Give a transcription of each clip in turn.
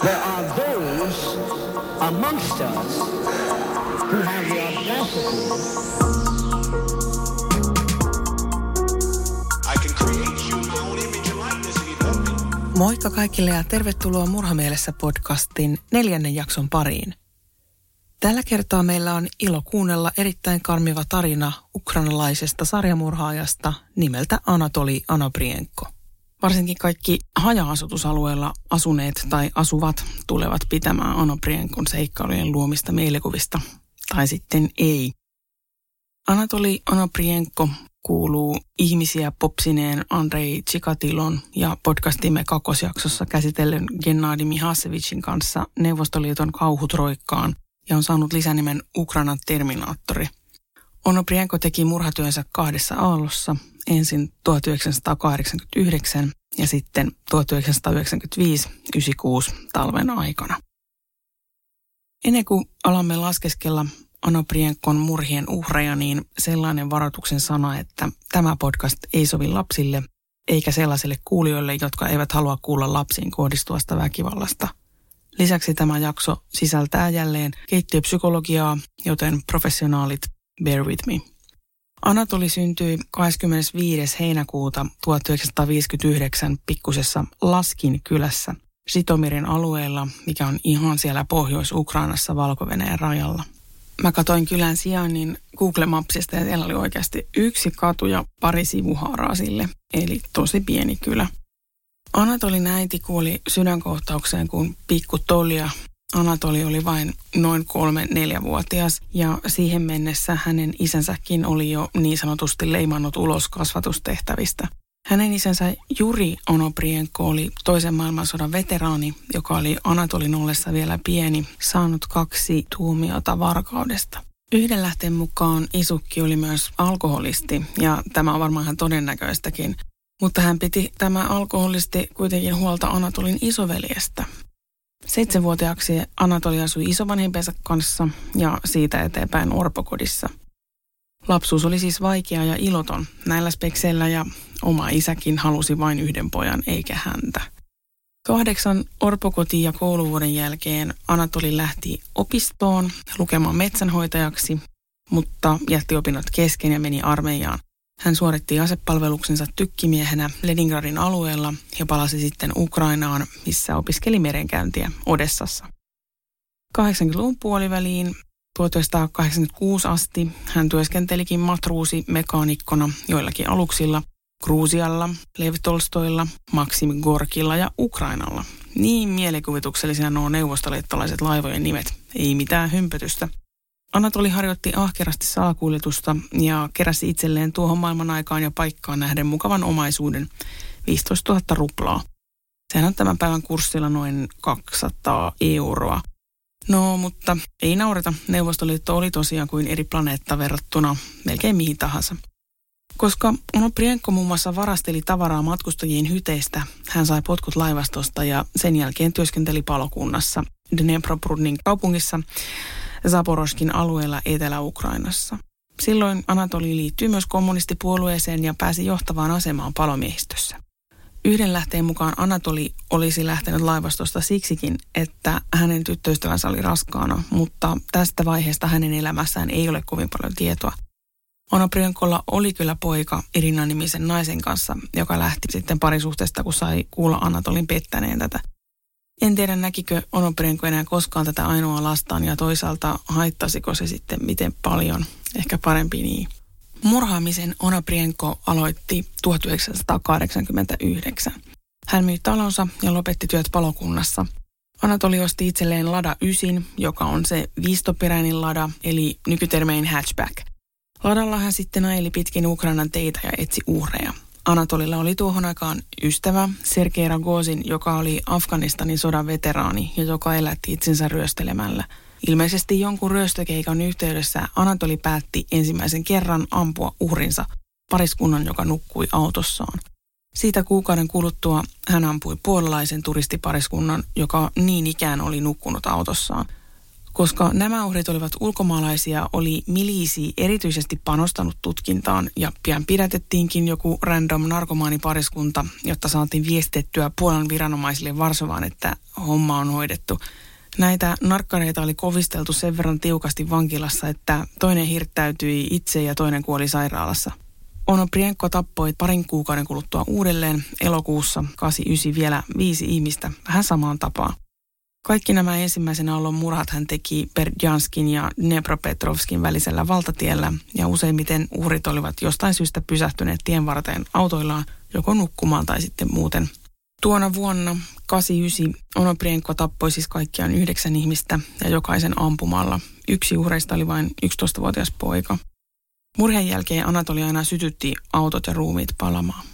There are those amongst us who have the audacity. Moikka kaikille ja tervetuloa Murhamielessä podcastin neljännen jakson pariin. Tällä kertaa meillä on ilo kuunnella erittäin karmiva tarina ukrainalaisesta sarjamurhaajasta nimeltä Anatoli Anabrienko. Varsinkin kaikki haja-asutusalueella asuneet tai asuvat tulevat pitämään Anabrienkon seikkailujen luomista mielikuvista, tai sitten ei. Anatoli Anabrienko kuuluu ihmisiä popsineen Andrei Chikatilon ja podcastimme kakosjaksossa käsitellen Gennadi Mihasevicin kanssa Neuvostoliiton kauhutroikkaan ja on saanut lisänimen Ukrainan terminaattori. Onoprienko teki murhatyönsä kahdessa aallossa, ensin 1989 ja sitten 1995-96 talven aikana. Ennen kuin alamme laskeskella Anoprienkon murhien uhreja, niin sellainen varoituksen sana, että tämä podcast ei sovi lapsille eikä sellaisille kuulijoille, jotka eivät halua kuulla lapsiin kohdistuvasta väkivallasta. Lisäksi tämä jakso sisältää jälleen keittiöpsykologiaa, joten professionaalit bear with me. Anatoli syntyi 25. heinäkuuta 1959 pikkusessa Laskin kylässä Sitomirin alueella, mikä on ihan siellä Pohjois-Ukrainassa valko rajalla. Mä katsoin kylän sijainnin Google Mapsista ja siellä oli oikeasti yksi katu ja pari sivuhaaraa sille, eli tosi pieni kylä. Anatolin äiti kuoli sydänkohtaukseen, kun pikku Tolia Anatoli oli vain noin kolme neljävuotias ja siihen mennessä hänen isänsäkin oli jo niin sanotusti leimannut ulos kasvatustehtävistä. Hänen isänsä Juri Onoprienko oli toisen maailmansodan veteraani, joka oli Anatolin ollessa vielä pieni, saanut kaksi tuomiota varkaudesta. Yhden lähteen mukaan Isukki oli myös alkoholisti ja tämä on varmaan ihan todennäköistäkin, mutta hän piti tämä alkoholisti kuitenkin huolta Anatolin isoveljestä. Seitsemänvuotiaaksi Anatoli asui isovanhempiensa kanssa ja siitä eteenpäin orpokodissa. Lapsuus oli siis vaikea ja iloton näillä spekseillä ja oma isäkin halusi vain yhden pojan eikä häntä. Kahdeksan orpokoti- ja kouluvuoden jälkeen Anatoli lähti opistoon lukemaan metsänhoitajaksi, mutta jätti opinnot kesken ja meni armeijaan hän suoritti asepalveluksensa tykkimiehenä Leningradin alueella ja palasi sitten Ukrainaan, missä opiskeli merenkäyntiä Odessassa. 80-luvun puoliväliin 1986 asti hän työskentelikin matruusi mekaanikkona joillakin aluksilla Gruusialla, Lev Tolstoilla, Maksim Gorkilla ja Ukrainalla. Niin mielikuvituksellisia nuo neuvostoliittolaiset laivojen nimet, ei mitään hympötystä – Anatoli harjoitti ahkerasti salakuljetusta ja keräsi itselleen tuohon maailman aikaan ja paikkaan nähden mukavan omaisuuden 15 000 ruplaa. Sehän on tämän päivän kurssilla noin 200 euroa. No, mutta ei naureta. Neuvostoliitto oli tosiaan kuin eri planeetta verrattuna melkein mihin tahansa. Koska Onoprienko muun muassa varasteli tavaraa matkustajien hyteistä, hän sai potkut laivastosta ja sen jälkeen työskenteli palokunnassa Dneproprunin kaupungissa Zaporoskin alueella Etelä-Ukrainassa. Silloin Anatoli liittyi myös kommunistipuolueeseen ja pääsi johtavaan asemaan palomiehistössä. Yhden lähteen mukaan Anatoli olisi lähtenyt laivastosta siksikin, että hänen tyttöystävänsä oli raskaana, mutta tästä vaiheesta hänen elämässään ei ole kovin paljon tietoa. Onoprienkolla oli kyllä poika Irina-nimisen naisen kanssa, joka lähti sitten parisuhteesta, kun sai kuulla Anatolin pettäneen tätä – en tiedä näkikö Onoprenko enää koskaan tätä ainoa lastaan ja toisaalta haittasiko se sitten miten paljon. Ehkä parempi niin. Murhaamisen Onoprienko aloitti 1989. Hän myi talonsa ja lopetti työt palokunnassa. Anatoli osti itselleen Lada 9, joka on se viistoperäinen lada, eli nykytermein hatchback. Ladalla hän sitten ajeli pitkin Ukrainan teitä ja etsi uhreja. Anatolilla oli tuohon aikaan ystävä Sergei Ragozin, joka oli Afganistanin sodan veteraani ja joka elätti itsensä ryöstelemällä. Ilmeisesti jonkun ryöstökeikan yhteydessä Anatoli päätti ensimmäisen kerran ampua uhrinsa pariskunnan, joka nukkui autossaan. Siitä kuukauden kuluttua hän ampui puolalaisen turistipariskunnan, joka niin ikään oli nukkunut autossaan. Koska nämä uhrit olivat ulkomaalaisia, oli milisi erityisesti panostanut tutkintaan ja pian pidätettiinkin joku random narkomaanipariskunta, jotta saatiin viestettyä Puolan viranomaisille Varsovaan, että homma on hoidettu. Näitä narkkareita oli kovisteltu sen verran tiukasti vankilassa, että toinen hirttäytyi itse ja toinen kuoli sairaalassa. Ono Prienko tappoi parin kuukauden kuluttua uudelleen elokuussa 89 vielä viisi ihmistä vähän samaan tapaan. Kaikki nämä ensimmäisen aallon murhat hän teki Berjanskin ja Dnepropetrovskin välisellä valtatiellä ja useimmiten uhrit olivat jostain syystä pysähtyneet tien varteen autoillaan joko nukkumaan tai sitten muuten. Tuona vuonna 89 Onoprienko tappoi siis kaikkiaan yhdeksän ihmistä ja jokaisen ampumalla. Yksi uhreista oli vain 11-vuotias poika. Murheen jälkeen Anatoli aina sytytti autot ja ruumiit palamaan.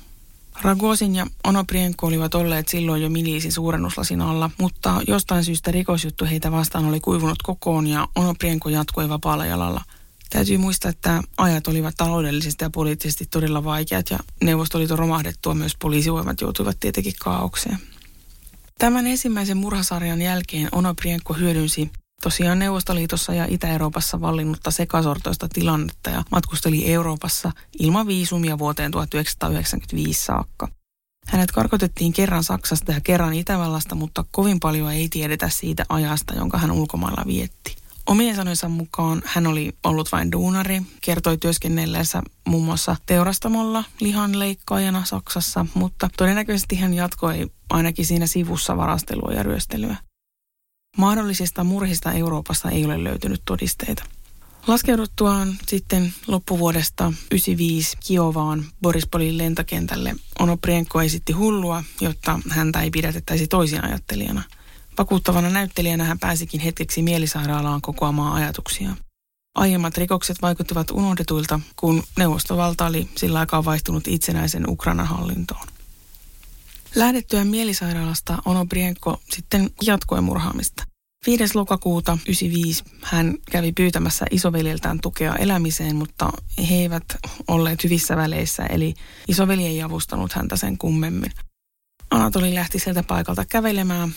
Ragosin ja Onoprienko olivat olleet silloin jo miliisin suurennuslasin alla, mutta jostain syystä rikosjuttu heitä vastaan oli kuivunut kokoon ja Onoprienko jatkoi vapaalla jalalla. Täytyy muistaa, että ajat olivat taloudellisesti ja poliittisesti todella vaikeat ja Neuvostoliiton romahdettua myös poliisivoimat joutuivat tietenkin kaaukseen. Tämän ensimmäisen murhasarjan jälkeen Onoprienko hyödynsi tosiaan Neuvostoliitossa ja Itä-Euroopassa vallinnutta sekasortoista tilannetta ja matkusteli Euroopassa ilman viisumia vuoteen 1995 saakka. Hänet karkotettiin kerran Saksasta ja kerran Itävallasta, mutta kovin paljon ei tiedetä siitä ajasta, jonka hän ulkomailla vietti. Omien sanojensa mukaan hän oli ollut vain duunari, kertoi työskennelleensä muun muassa teurastamolla lihanleikkaajana Saksassa, mutta todennäköisesti hän jatkoi ainakin siinä sivussa varastelua ja ryöstelyä. Mahdollisista murhista Euroopassa ei ole löytynyt todisteita. Laskeuduttuaan sitten loppuvuodesta 95 Kiovaan Borispolin lentokentälle Onoprienko esitti hullua, jotta häntä ei pidätettäisi toisin ajattelijana. Vakuuttavana näyttelijänä hän pääsikin hetkeksi mielisairaalaan kokoamaan ajatuksia. Aiemmat rikokset vaikuttivat unohdetuilta, kun neuvostovalta oli sillä aikaa vaihtunut itsenäisen Ukrainan hallintoon. Lähdettyään mielisairaalasta Onobrienko sitten jatkoi murhaamista. 5. lokakuuta 1995 hän kävi pyytämässä isoveljeltään tukea elämiseen, mutta he eivät olleet hyvissä väleissä, eli isoveli ei avustanut häntä sen kummemmin. Anatoli lähti sieltä paikalta kävelemään,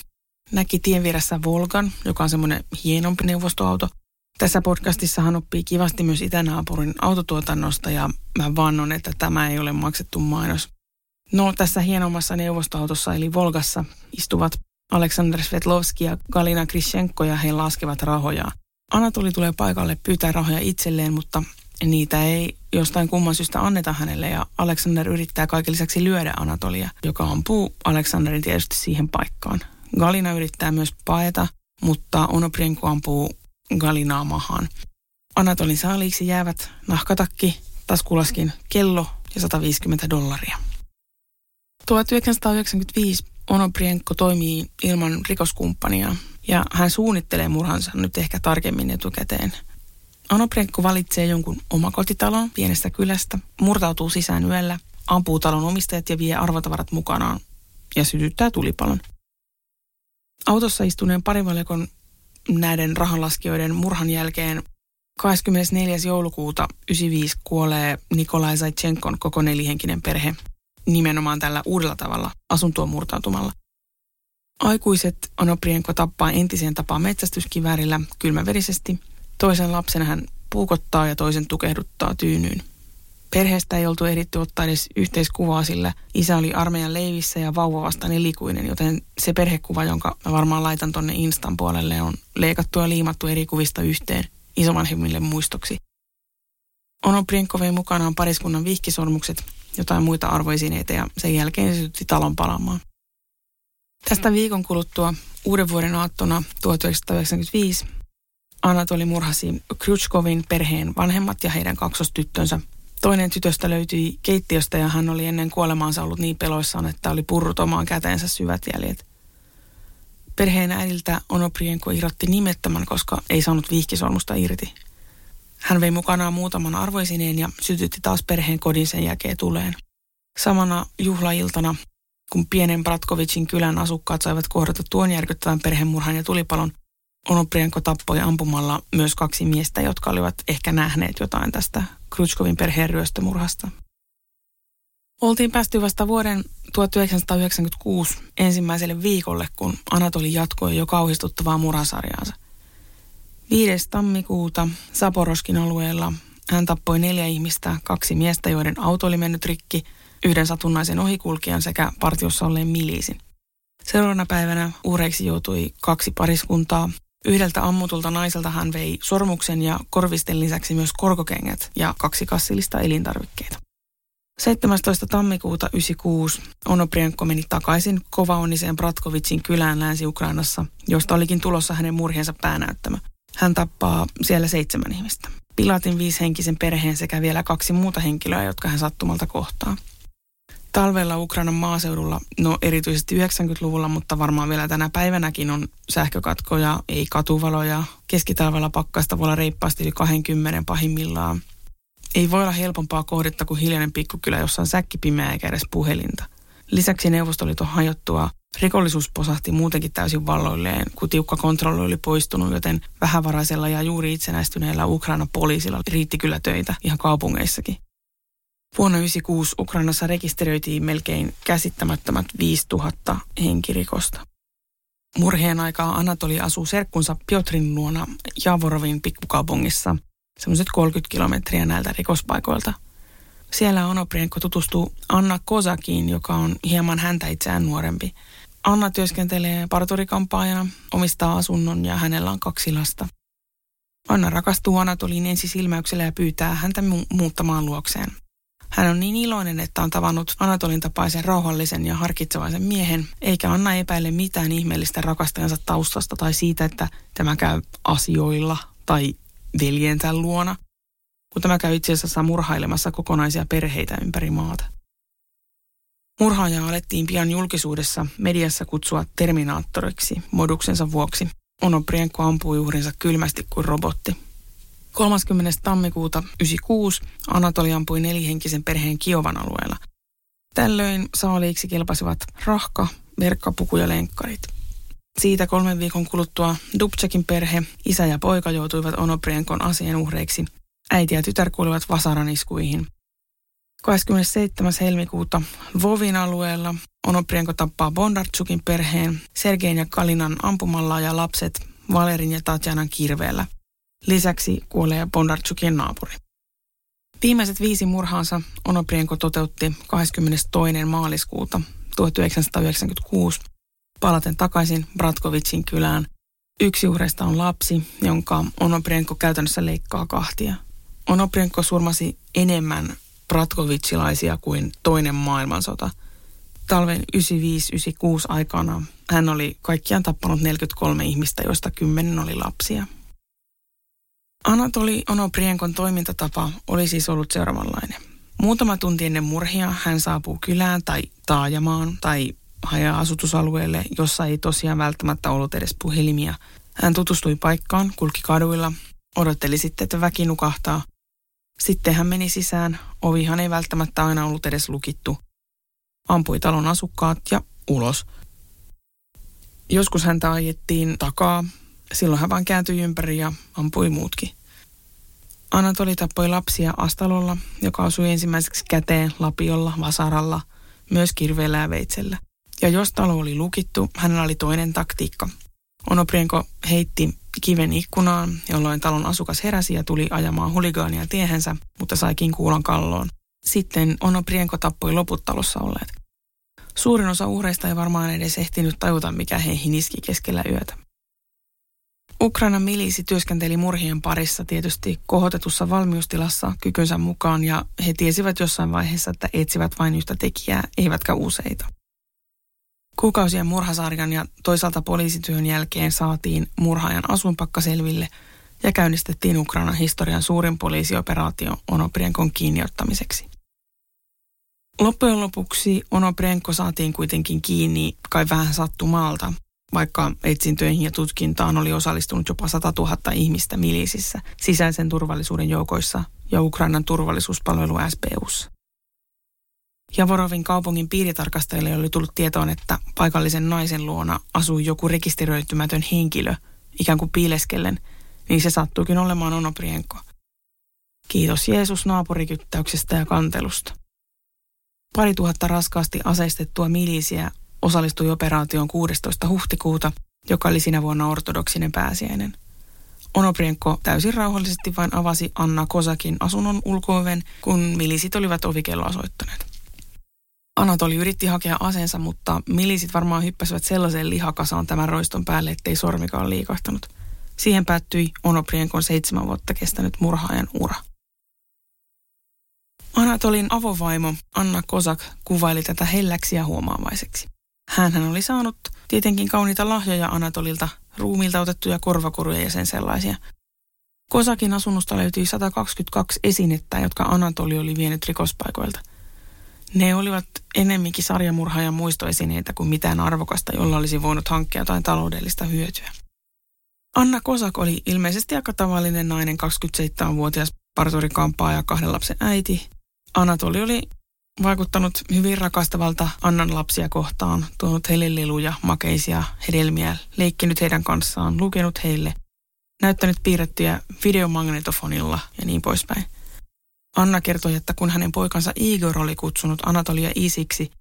näki tien vieressä Volgan, joka on semmoinen hienompi neuvostoauto. Tässä podcastissa hän oppii kivasti myös itänaapurin autotuotannosta ja mä vannon, että tämä ei ole maksettu mainos. No tässä hienommassa neuvostoautossa eli Volgassa istuvat Aleksander Svetlovski ja Galina Krishenko ja he laskevat rahoja. Anatoli tulee paikalle pyytää rahoja itselleen, mutta niitä ei jostain kumman syystä anneta hänelle ja Aleksander yrittää kaiken lisäksi lyödä Anatolia, joka ampuu Aleksanderin tietysti siihen paikkaan. Galina yrittää myös paeta, mutta Onoprienko ampuu Galinaa mahaan. Anatolin saaliiksi jäävät nahkatakki, taskulaskin kello ja 150 dollaria. 1995 Onoprienko toimii ilman rikoskumppania ja hän suunnittelee murhansa nyt ehkä tarkemmin etukäteen. Onoprienko valitsee jonkun omakotitalon pienestä kylästä, murtautuu sisään yöllä, ampuu talon omistajat ja vie arvotavarat mukanaan ja sytyttää tulipalon. Autossa istuneen parivaljakon näiden rahanlaskijoiden murhan jälkeen 24. joulukuuta 95 kuolee Nikolai Zaitsenkon koko nelihenkinen perhe nimenomaan tällä uudella tavalla asuntoon murtautumalla. Aikuiset Onoprienko tappaa entiseen tapaan metsästyskiväärillä kylmäverisesti. Toisen lapsen hän puukottaa ja toisen tukehduttaa tyynyyn. Perheestä ei oltu ehditty ottaa edes yhteiskuvaa, sillä isä oli armeijan leivissä ja vauva vasta nelikuinen, joten se perhekuva, jonka mä varmaan laitan tonne Instan puolelle, on leikattu ja liimattu eri kuvista yhteen isovanhemmille muistoksi. Onoprienko vei mukanaan pariskunnan vihkisormukset jotain muita arvoisineita ja sen jälkeen se sytytti talon palamaan. Tästä viikon kuluttua uuden vuoden aattona 1995 Anatoli murhasi Krutchkovin perheen vanhemmat ja heidän kaksostyttönsä. Toinen tytöstä löytyi keittiöstä ja hän oli ennen kuolemaansa ollut niin peloissaan, että oli purrut omaan käteensä syvät jäljet. Perheen äidiltä Onoprienko irrotti nimettömän, koska ei saanut vihkisormusta irti. Hän vei mukanaan muutaman arvoisineen ja sytytti taas perheen kodin sen jälkeen tuleen. Samana juhlailtana, kun pienen Bratkovicin kylän asukkaat saivat kohdata tuon järkyttävän perhemurhan ja tulipalon, Onoprienko tappoi ampumalla myös kaksi miestä, jotka olivat ehkä nähneet jotain tästä Krutchkovin perheen ryöstömurhasta. Oltiin päästy vasta vuoden 1996 ensimmäiselle viikolle, kun Anatoli jatkoi jo kauhistuttavaa murhasarjaansa. 5. tammikuuta Saporoskin alueella hän tappoi neljä ihmistä, kaksi miestä, joiden auto oli mennyt rikki, yhden satunnaisen ohikulkijan sekä partiossa olleen miliisin. Seuraavana päivänä uhreiksi joutui kaksi pariskuntaa. Yhdeltä ammutulta naiselta hän vei sormuksen ja korvisten lisäksi myös korkokengät ja kaksi kassillista elintarvikkeita. 17. tammikuuta 1996 Onoprienko meni takaisin kovaonniseen Bratkovitsin kylään Länsi-Ukrainassa, josta olikin tulossa hänen murhiensa päänäyttämö. Hän tappaa siellä seitsemän ihmistä. Pilatin viishenkisen perheen sekä vielä kaksi muuta henkilöä, jotka hän sattumalta kohtaa. Talvella Ukrainan maaseudulla, no erityisesti 90-luvulla, mutta varmaan vielä tänä päivänäkin on sähkökatkoja, ei katuvaloja. Keskitalvella pakkasta voi olla reippaasti yli 20 pahimmillaan. Ei voi olla helpompaa kohdetta kuin hiljainen pikkukylä, jossa on säkki pimeä eikä edes puhelinta. Lisäksi Neuvostoliiton hajottua rikollisuus posahti muutenkin täysin valloilleen, kun tiukka kontrolli oli poistunut, joten vähävaraisella ja juuri itsenäistyneellä Ukraina poliisilla riitti kyllä töitä ihan kaupungeissakin. Vuonna 1996 Ukrainassa rekisteröitiin melkein käsittämättömät 5000 henkirikosta. Murheen aikaa Anatoli asuu serkkunsa Piotrin luona Javorovin pikkukaupungissa, semmoiset 30 kilometriä näiltä rikospaikoilta. Siellä Onoprienko tutustuu Anna Kosakiin, joka on hieman häntä itseään nuorempi. Anna työskentelee parturikampaajana, omistaa asunnon ja hänellä on kaksi lasta. Anna rakastuu Anatoliin ensisilmäyksellä ja pyytää häntä mu- muuttamaan luokseen. Hän on niin iloinen, että on tavannut Anatolin tapaisen rauhallisen ja harkitsevaisen miehen, eikä Anna epäile mitään ihmeellistä rakastajansa taustasta tai siitä, että tämä käy asioilla tai veljensä luona, kun tämä käy itse asiassa murhailemassa kokonaisia perheitä ympäri maata. Murhaajaa alettiin pian julkisuudessa mediassa kutsua terminaattoriksi moduksensa vuoksi. Onoprienko ampui uhrinsa kylmästi kuin robotti. 30. tammikuuta 1996 Anatoli ampui nelihenkisen perheen Kiovan alueella. Tällöin saaliiksi kelpasivat rahka, verkkapuku ja lenkkarit. Siitä kolmen viikon kuluttua Dubčekin perhe, isä ja poika joutuivat Onoprienkon asien uhreiksi. Äiti ja tytär kuuluvat vasaraniskuihin. 27. helmikuuta Vovin alueella Onoprienko tappaa Bondartsukin perheen, Sergein ja Kalinan ampumalla ja lapset Valerin ja Tatjanan kirveellä. Lisäksi kuolee Bondartsukin naapuri. Viimeiset viisi murhaansa Onoprienko toteutti 22. maaliskuuta 1996 palaten takaisin Bratkovitsin kylään. Yksi uhreista on lapsi, jonka Onoprienko käytännössä leikkaa kahtia. Onoprienko surmasi enemmän Bratkovitsilaisia kuin toinen maailmansota. Talven 95-96 aikana hän oli kaikkiaan tappanut 43 ihmistä, joista 10 oli lapsia. Anatoli Onoprienkon toimintatapa oli siis ollut seuraavanlainen. Muutama tunti ennen murhia hän saapuu kylään tai taajamaan tai haja-asutusalueelle, jossa ei tosiaan välttämättä ollut edes puhelimia. Hän tutustui paikkaan, kulki kaduilla, odotteli sitten, että väki nukahtaa. Sitten hän meni sisään, ovihan ei välttämättä aina ollut edes lukittu. Ampui talon asukkaat ja ulos. Joskus häntä ajettiin takaa, silloin hän vaan kääntyi ympäri ja ampui muutkin. Anatoli tappoi lapsia Astalolla, joka asui ensimmäiseksi käteen lapiolla, vasaralla, myös kirveellä ja veitsellä. Ja jos talo oli lukittu, hänellä oli toinen taktiikka. Onoprienko heitti kiven ikkunaan, jolloin talon asukas heräsi ja tuli ajamaan huligaania tiehensä, mutta saikin kuulan kalloon. Sitten Onoprienko tappoi loput talossa olleet. Suurin osa uhreista ei varmaan edes ehtinyt tajuta, mikä heihin iski keskellä yötä. Ukrainan milisi työskenteli murhien parissa tietysti kohotetussa valmiustilassa kykynsä mukaan ja he tiesivät jossain vaiheessa, että etsivät vain yhtä tekijää, eivätkä useita. Kuukausien murhasarjan ja toisaalta poliisityön jälkeen saatiin murhaajan asuinpakka selville ja käynnistettiin Ukrainan historian suurin poliisioperaatio Onoprienkon kiinniottamiseksi. Loppujen lopuksi Onoprienko saatiin kuitenkin kiinni kai vähän sattumalta, vaikka etsintöihin ja tutkintaan oli osallistunut jopa 100 000 ihmistä milisissä, sisäisen turvallisuuden joukoissa ja Ukrainan turvallisuuspalvelu SBUssa. Javorovin kaupungin piiritarkastajille oli tullut tietoon, että paikallisen naisen luona asui joku rekisteröitymätön henkilö, ikään kuin piileskellen, niin se sattuikin olemaan Onoprienko. Kiitos Jeesus naapurikyttäyksestä ja kantelusta. Pari tuhatta raskaasti aseistettua milisiä osallistui operaatioon 16. huhtikuuta, joka oli sinä vuonna ortodoksinen pääsiäinen. Onoprienko täysin rauhallisesti vain avasi Anna Kosakin asunnon ulkooven, kun milisit olivat ovikelloa soittaneet. Anatoli yritti hakea aseensa, mutta milisit varmaan hyppäsivät sellaiseen lihakasaan tämän roiston päälle, ettei sormikaan liikahtanut. Siihen päättyi Onoprienkon seitsemän vuotta kestänyt murhaajan ura. Anatolin avovaimo Anna Kosak kuvaili tätä helläksi ja huomaavaiseksi. Hän oli saanut tietenkin kauniita lahjoja Anatolilta, ruumilta otettuja korvakoruja ja sen sellaisia. Kosakin asunnosta löytyi 122 esinettä, jotka Anatoli oli vienyt rikospaikoilta. Ne olivat enemminkin sarjamurhaajan muistoesineitä kuin mitään arvokasta, jolla olisi voinut hankkia jotain taloudellista hyötyä. Anna Kosak oli ilmeisesti aika tavallinen nainen, 27-vuotias parturikampaa ja kahden lapsen äiti. Anatoli oli vaikuttanut hyvin rakastavalta Annan lapsia kohtaan, tuonut heille leluja, makeisia, hedelmiä, leikkinyt heidän kanssaan, lukenut heille, näyttänyt piirrettyjä videomagnetofonilla ja niin poispäin. Anna kertoi, että kun hänen poikansa Igor oli kutsunut Anatolia isiksi,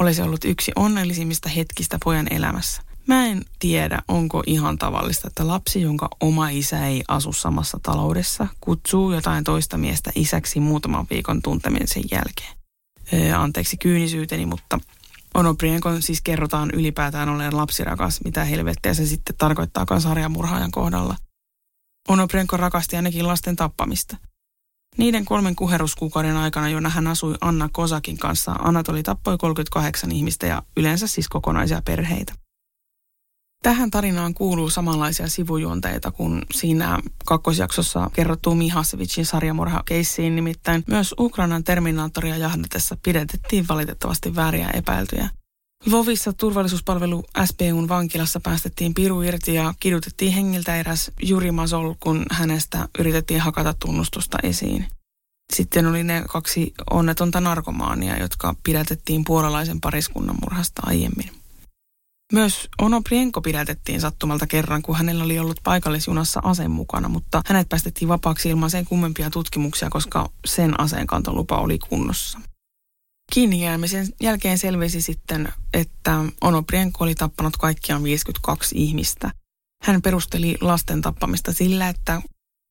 olisi ollut yksi onnellisimmista hetkistä pojan elämässä. Mä en tiedä, onko ihan tavallista, että lapsi, jonka oma isä ei asu samassa taloudessa, kutsuu jotain toista miestä isäksi muutaman viikon tuntemisen jälkeen anteeksi kyynisyyteni, mutta Onoprienkon siis kerrotaan ylipäätään olleen lapsirakas, mitä helvettiä se sitten tarkoittaa sarjamurhaajan kohdalla. Onoprienko rakasti ainakin lasten tappamista. Niiden kolmen kuheruskuukauden aikana, jona hän asui Anna Kosakin kanssa, Anatoli tappoi 38 ihmistä ja yleensä siis kokonaisia perheitä. Tähän tarinaan kuuluu samanlaisia sivujuonteita kuin siinä kakkosjaksossa kerrottu Mihasevicin sarjamurhakeissiin, nimittäin myös Ukrainan terminaattoria jahdatessa pidetettiin valitettavasti vääriä epäiltyjä. Vovissa turvallisuuspalvelu SPUn vankilassa päästettiin piru irti ja kidutettiin hengiltä eräs Juri Masol, kun hänestä yritettiin hakata tunnustusta esiin. Sitten oli ne kaksi onnetonta narkomaania, jotka pidätettiin puolalaisen pariskunnan murhasta aiemmin. Myös Ono Prienko pidätettiin sattumalta kerran, kun hänellä oli ollut paikallisjunassa ase mukana, mutta hänet päästettiin vapaaksi ilman sen kummempia tutkimuksia, koska sen aseenkantolupa oli kunnossa. Kiinni jäämisen jälkeen selvisi sitten, että Ono Prienko oli tappanut kaikkiaan 52 ihmistä. Hän perusteli lasten tappamista sillä, että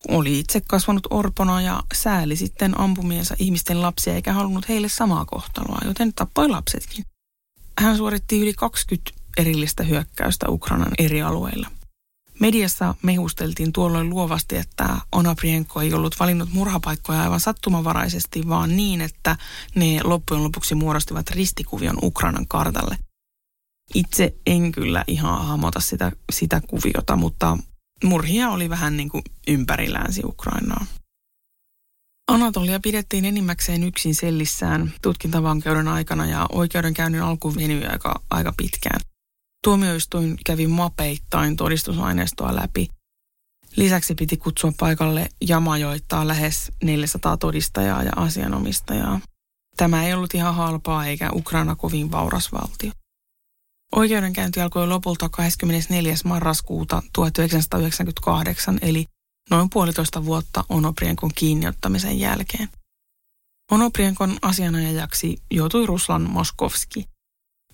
oli itse kasvanut orpona ja sääli sitten ampumiensa ihmisten lapsia eikä halunnut heille samaa kohtaloa, joten tappoi lapsetkin. Hän suoritti yli 20 erillistä hyökkäystä Ukrainan eri alueilla. Mediassa mehusteltiin tuolloin luovasti, että Onaprienko ei ollut valinnut murhapaikkoja aivan sattumavaraisesti, vaan niin, että ne loppujen lopuksi muodostivat ristikuvion Ukrainan kartalle. Itse en kyllä ihan hahmota sitä, sitä kuviota, mutta murhia oli vähän niin kuin ympäri Länsi-Ukrainaa. Anatolia pidettiin enimmäkseen yksin sellissään tutkintavankeuden aikana ja oikeudenkäynnin alku venyi aika, aika pitkään. Tuomioistuin kävi mapeittain todistusaineistoa läpi. Lisäksi piti kutsua paikalle ja majoittaa lähes 400 todistajaa ja asianomistajaa. Tämä ei ollut ihan halpaa eikä Ukraina kovin vauras valtio. Oikeudenkäynti alkoi lopulta 24. marraskuuta 1998, eli noin puolitoista vuotta Onoprienkon kiinniottamisen jälkeen. Onoprienkon asianajajaksi joutui Ruslan Moskovski.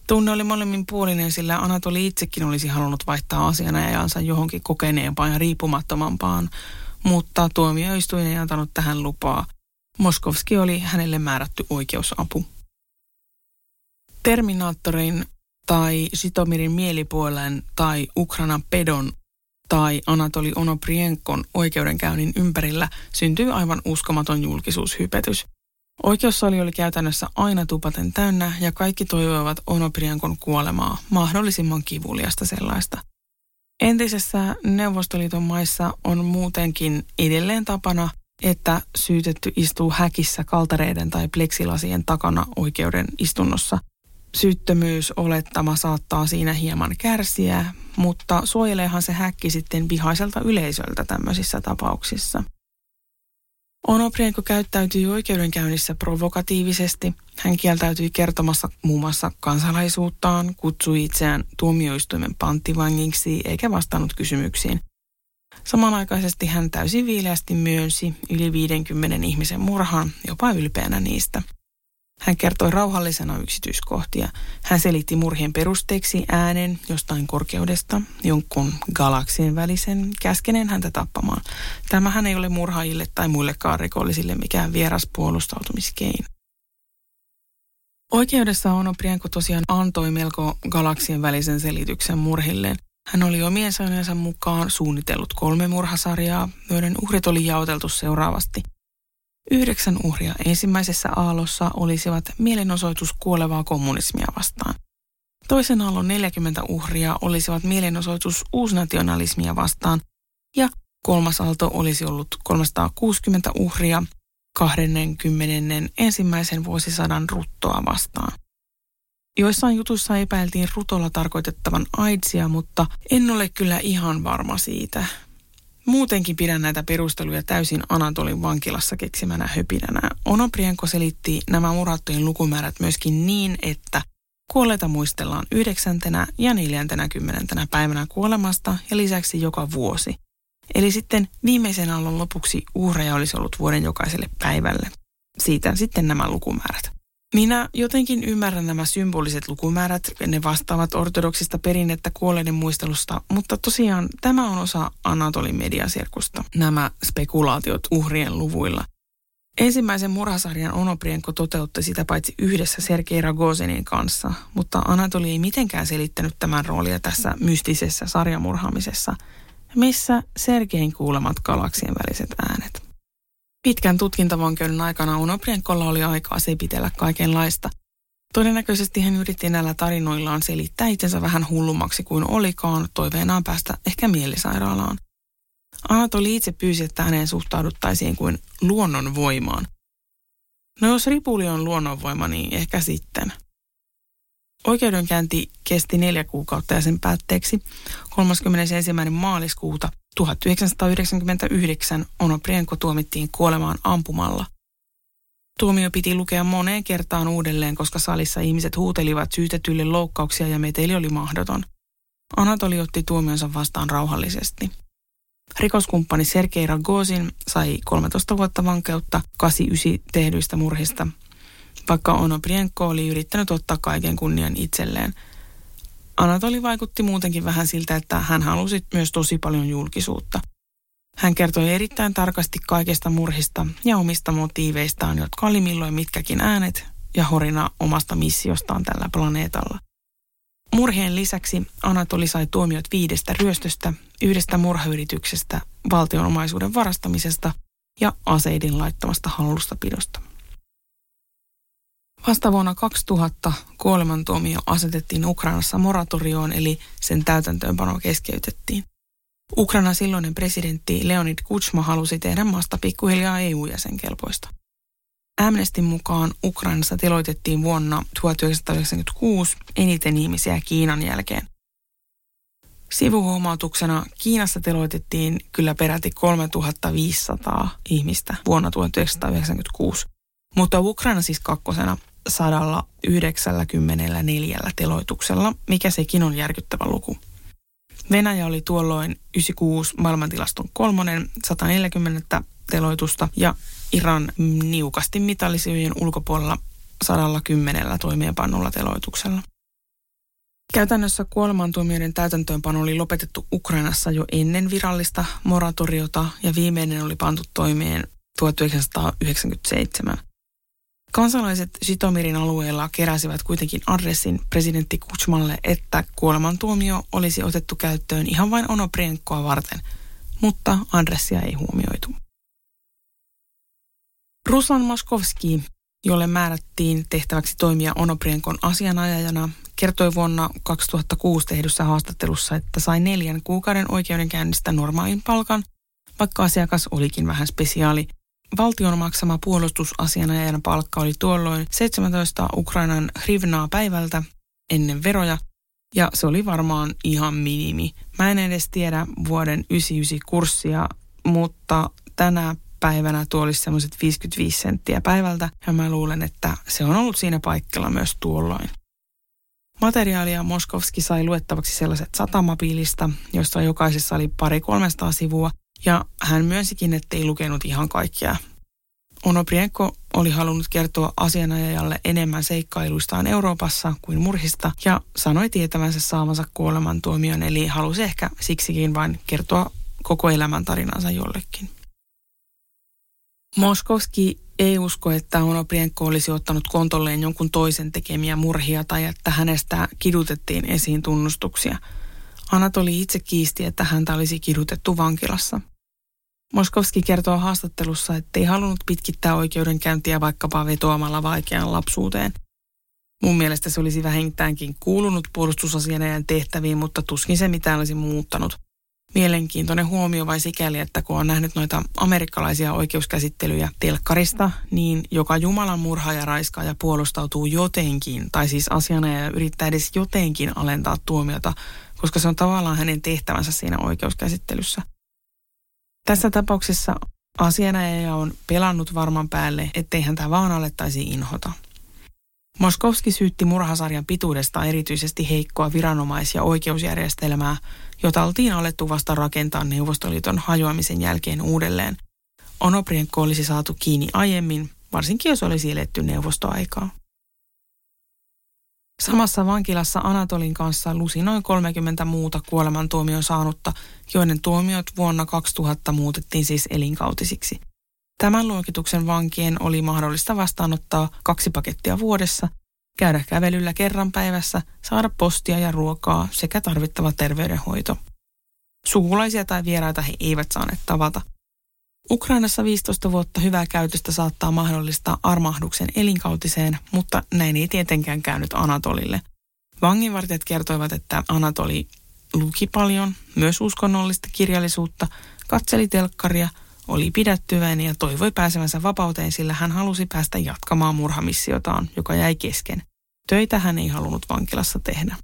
Tunne oli molemmin puolinen, sillä Anatoli itsekin olisi halunnut vaihtaa asianajajansa johonkin kokeneempaan ja riippumattomampaan, mutta tuomioistuin ei antanut tähän lupaa. Moskovski oli hänelle määrätty oikeusapu. Terminaattorin tai Sitomirin mielipuolen tai Ukrainan pedon tai Anatoli Onoprienkon oikeudenkäynnin ympärillä syntyy aivan uskomaton julkisuushypetys – Oikeussali oli käytännössä aina tupaten täynnä ja kaikki toivoivat Onopriankon kuolemaa, mahdollisimman kivuliasta sellaista. Entisessä Neuvostoliiton maissa on muutenkin edelleen tapana, että syytetty istuu häkissä kaltareiden tai pleksilasien takana oikeuden istunnossa. Syyttömyys olettama saattaa siinä hieman kärsiä, mutta suojeleehan se häkki sitten vihaiselta yleisöltä tämmöisissä tapauksissa – Onoprienko käyttäytyi oikeudenkäynnissä provokatiivisesti. Hän kieltäytyi kertomassa muun muassa kansalaisuuttaan, kutsui itseään tuomioistuimen panttivangiksi eikä vastannut kysymyksiin. Samanaikaisesti hän täysin viileästi myönsi yli 50 ihmisen murhan, jopa ylpeänä niistä. Hän kertoi rauhallisena yksityiskohtia. Hän selitti murhien perusteeksi äänen jostain korkeudesta, jonkun galaksien välisen, käskeneen häntä tappamaan. Tämähän ei ole murhaajille tai muillekaan rikollisille mikään vieras puolustautumiskeino. Oikeudessa Onoprienko tosiaan antoi melko galaksien välisen selityksen murhilleen. Hän oli omien sanojensa mukaan suunnitellut kolme murhasarjaa, joiden uhrit oli jaoteltu seuraavasti. Yhdeksän uhria ensimmäisessä aallossa olisivat mielenosoitus kuolevaa kommunismia vastaan. Toisen aallon 40 uhria olisivat mielenosoitus uusnationalismia vastaan ja kolmas aalto olisi ollut 360 uhria 20. ensimmäisen vuosisadan ruttoa vastaan. Joissain jutuissa epäiltiin rutolla tarkoitettavan AIDSia, mutta en ole kyllä ihan varma siitä. Muutenkin pidän näitä perusteluja täysin Anatolin vankilassa keksimänä höpinänä. Onoprienko selitti nämä murhattujen lukumäärät myöskin niin, että kuolleita muistellaan yhdeksäntenä ja neljäntenä päivänä kuolemasta ja lisäksi joka vuosi. Eli sitten viimeisen aallon lopuksi uhreja olisi ollut vuoden jokaiselle päivälle. Siitä sitten nämä lukumäärät. Minä jotenkin ymmärrän nämä symboliset lukumäärät, ne vastaavat ortodoksista perinnettä kuolleiden muistelusta, mutta tosiaan tämä on osa Anatolin mediasirkusta, nämä spekulaatiot uhrien luvuilla. Ensimmäisen murhasarjan Onoprienko toteutti sitä paitsi yhdessä Sergei Ragozinin kanssa, mutta Anatoli ei mitenkään selittänyt tämän roolia tässä mystisessä sarjamurhaamisessa, missä Sergein kuulemat galaksien väliset äänet. Pitkän tutkintavankeuden aikana Unoprienkolla oli aikaa sepitellä kaikenlaista. Todennäköisesti hän yritti näillä tarinoillaan selittää itsensä vähän hullummaksi kuin olikaan, toiveenaan päästä ehkä mielisairaalaan. Anatoli itse pyysi, että häneen suhtauduttaisiin kuin luonnonvoimaan. No jos ripuli on luonnonvoima, niin ehkä sitten. Oikeudenkäynti kesti neljä kuukautta ja sen päätteeksi 31. maaliskuuta 1999 Onoprienko tuomittiin kuolemaan ampumalla. Tuomio piti lukea moneen kertaan uudelleen, koska salissa ihmiset huutelivat syytetylle loukkauksia ja meteli oli mahdoton. Anatoli otti tuomionsa vastaan rauhallisesti. Rikoskumppani Sergei Ragozin sai 13 vuotta vankeutta 89 tehdyistä murhista, vaikka Onoprienko oli yrittänyt ottaa kaiken kunnian itselleen – Anatoli vaikutti muutenkin vähän siltä, että hän halusi myös tosi paljon julkisuutta. Hän kertoi erittäin tarkasti kaikesta murhista ja omista motiiveistaan, jotka oli milloin mitkäkin äänet ja horina omasta missiostaan tällä planeetalla. Murhien lisäksi Anatoli sai tuomiot viidestä ryöstöstä, yhdestä murhayrityksestä, valtionomaisuuden varastamisesta ja aseiden laittamasta hallustapidosta. Vasta vuonna 2000 kuolemantuomio asetettiin Ukrainassa moratorioon, eli sen täytäntöönpano keskeytettiin. Ukrainan silloinen presidentti Leonid Kuchma halusi tehdä maasta pikkuhiljaa EU-jäsenkelpoista. Amnestin mukaan Ukrainassa teloitettiin vuonna 1996 eniten ihmisiä Kiinan jälkeen. Sivuhuomautuksena Kiinassa teloitettiin kyllä peräti 3500 ihmistä vuonna 1996, mutta Ukraina siis kakkosena 194 teloituksella, mikä sekin on järkyttävä luku. Venäjä oli tuolloin 96 maailmantilaston kolmonen 140 teloitusta ja Iran niukasti mitallisijojen ulkopuolella 110 toimeenpannulla teloituksella. Käytännössä kuolemantuomioiden täytäntöönpano oli lopetettu Ukrainassa jo ennen virallista moratoriota ja viimeinen oli pantu toimeen 1997. Kansalaiset Sitomirin alueella keräsivät kuitenkin adressin presidentti Kuchmalle, että kuolemantuomio olisi otettu käyttöön ihan vain Onoprienkoa varten, mutta adressia ei huomioitu. Ruslan Maskovski, jolle määrättiin tehtäväksi toimia Onoprienkon asianajajana, kertoi vuonna 2006 tehdyssä haastattelussa, että sai neljän kuukauden oikeudenkäynnistä normaalin palkan, vaikka asiakas olikin vähän spesiaali Valtion maksama puolustusasianajajan palkka oli tuolloin 17 Ukrainan hrivnaa päivältä ennen veroja, ja se oli varmaan ihan minimi. Mä en edes tiedä vuoden 99 kurssia, mutta tänä päivänä tuo olisi semmoiset 55 senttiä päivältä, ja mä luulen, että se on ollut siinä paikalla myös tuolloin. Materiaalia Moskovski sai luettavaksi sellaiset satamapiilista, joista jokaisessa oli pari 300 sivua, ja hän myönsikin, ettei lukenut ihan kaikkea. Onoprienko oli halunnut kertoa asianajajalle enemmän seikkailuistaan Euroopassa kuin murhista ja sanoi tietävänsä saamansa kuolemantuomion, eli halusi ehkä siksikin vain kertoa koko elämän tarinansa jollekin. Moskovski ei usko, että Onoprienko olisi ottanut kontolleen jonkun toisen tekemiä murhia tai että hänestä kidutettiin esiin tunnustuksia. Anatoli itse kiisti, että häntä olisi kidutettu vankilassa – Moskovski kertoo haastattelussa, ettei halunnut pitkittää oikeudenkäyntiä vaikkapa vetoamalla vaikeaan lapsuuteen. Mun mielestä se olisi vähintäänkin kuulunut puolustusasianajan tehtäviin, mutta tuskin se mitään olisi muuttanut. Mielenkiintoinen huomio vai sikäli, että kun on nähnyt noita amerikkalaisia oikeuskäsittelyjä telkkarista, niin joka Jumalan murha ja raiskaaja puolustautuu jotenkin, tai siis asianajaja yrittää edes jotenkin alentaa tuomiota, koska se on tavallaan hänen tehtävänsä siinä oikeuskäsittelyssä – tässä tapauksessa asianajaja on pelannut varman päälle, ettei häntä vaan alettaisi inhota. Moskovski syytti murhasarjan pituudesta erityisesti heikkoa viranomais- ja oikeusjärjestelmää, jota oltiin alettu vasta rakentaa Neuvostoliiton hajoamisen jälkeen uudelleen. Onoprienko olisi saatu kiinni aiemmin, varsinkin jos olisi eletty neuvostoaikaa. Samassa vankilassa Anatolin kanssa lusi noin 30 muuta kuolemantuomion saanutta, joiden tuomiot vuonna 2000 muutettiin siis elinkautisiksi. Tämän luokituksen vankien oli mahdollista vastaanottaa kaksi pakettia vuodessa, käydä kävelyllä kerran päivässä, saada postia ja ruokaa sekä tarvittava terveydenhoito. Sukulaisia tai vieraita he eivät saaneet tavata – Ukrainassa 15 vuotta hyvää käytöstä saattaa mahdollistaa armahduksen elinkautiseen, mutta näin ei tietenkään käynyt Anatolille. Vanginvartijat kertoivat, että Anatoli luki paljon, myös uskonnollista kirjallisuutta, katseli telkkaria, oli pidättyväinen ja toivoi pääsevänsä vapauteen, sillä hän halusi päästä jatkamaan murhamissiotaan, joka jäi kesken. Töitä hän ei halunnut vankilassa tehdä.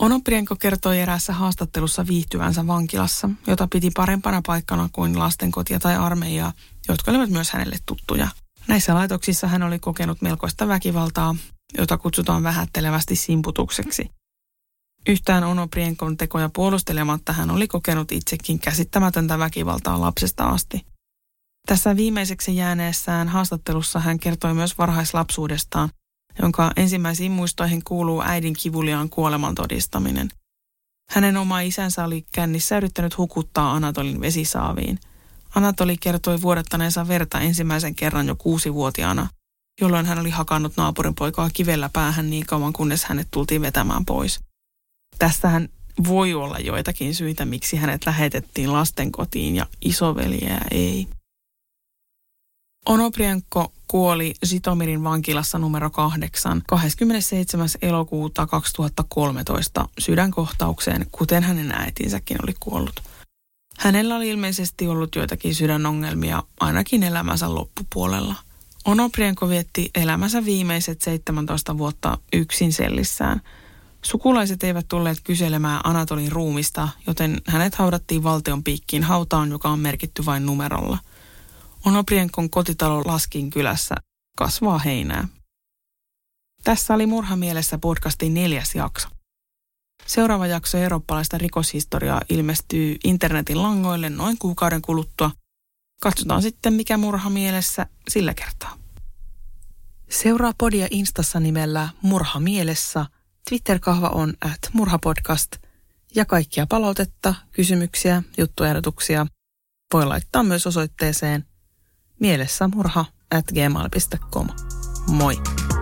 Onoprienko kertoi eräässä haastattelussa viihtyvänsä vankilassa, jota piti parempana paikkana kuin lastenkotia tai armeijaa, jotka olivat myös hänelle tuttuja. Näissä laitoksissa hän oli kokenut melkoista väkivaltaa, jota kutsutaan vähättelevästi simputukseksi. Yhtään Onoprienkon tekoja puolustelematta hän oli kokenut itsekin käsittämätöntä väkivaltaa lapsesta asti. Tässä viimeiseksi jääneessään haastattelussa hän kertoi myös varhaislapsuudestaan, jonka ensimmäisiin muistoihin kuuluu äidin kivuliaan kuoleman todistaminen. Hänen oma isänsä oli kännissä yrittänyt hukuttaa Anatolin vesisaaviin. Anatoli kertoi vuodattaneensa verta ensimmäisen kerran jo kuusivuotiaana, jolloin hän oli hakannut naapurin poikaa kivellä päähän niin kauan, kunnes hänet tultiin vetämään pois. Tästähän voi olla joitakin syitä, miksi hänet lähetettiin lastenkotiin ja isoveliä ei. Onoprienko kuoli Sitomirin vankilassa numero 8 27. elokuuta 2013 sydänkohtaukseen, kuten hänen äitinsäkin oli kuollut. Hänellä oli ilmeisesti ollut joitakin sydänongelmia ainakin elämänsä loppupuolella. Onoprienko vietti elämänsä viimeiset 17 vuotta yksin sellissään. Sukulaiset eivät tulleet kyselemään Anatolin ruumista, joten hänet haudattiin valtion piikkiin hautaan, joka on merkitty vain numerolla – Onoprienkon kotitalo Laskin kylässä kasvaa heinää. Tässä oli Murha mielessä podcastin neljäs jakso. Seuraava jakso eurooppalaista rikoshistoriaa ilmestyy internetin langoille noin kuukauden kuluttua. Katsotaan sitten, mikä murha mielessä sillä kertaa. Seuraa podia Instassa nimellä Murha mielessä. Twitter-kahva on at murhapodcast. Ja kaikkia palautetta, kysymyksiä, juttuehdotuksia voi laittaa myös osoitteeseen – mielessämurha at gmail.com. Moi!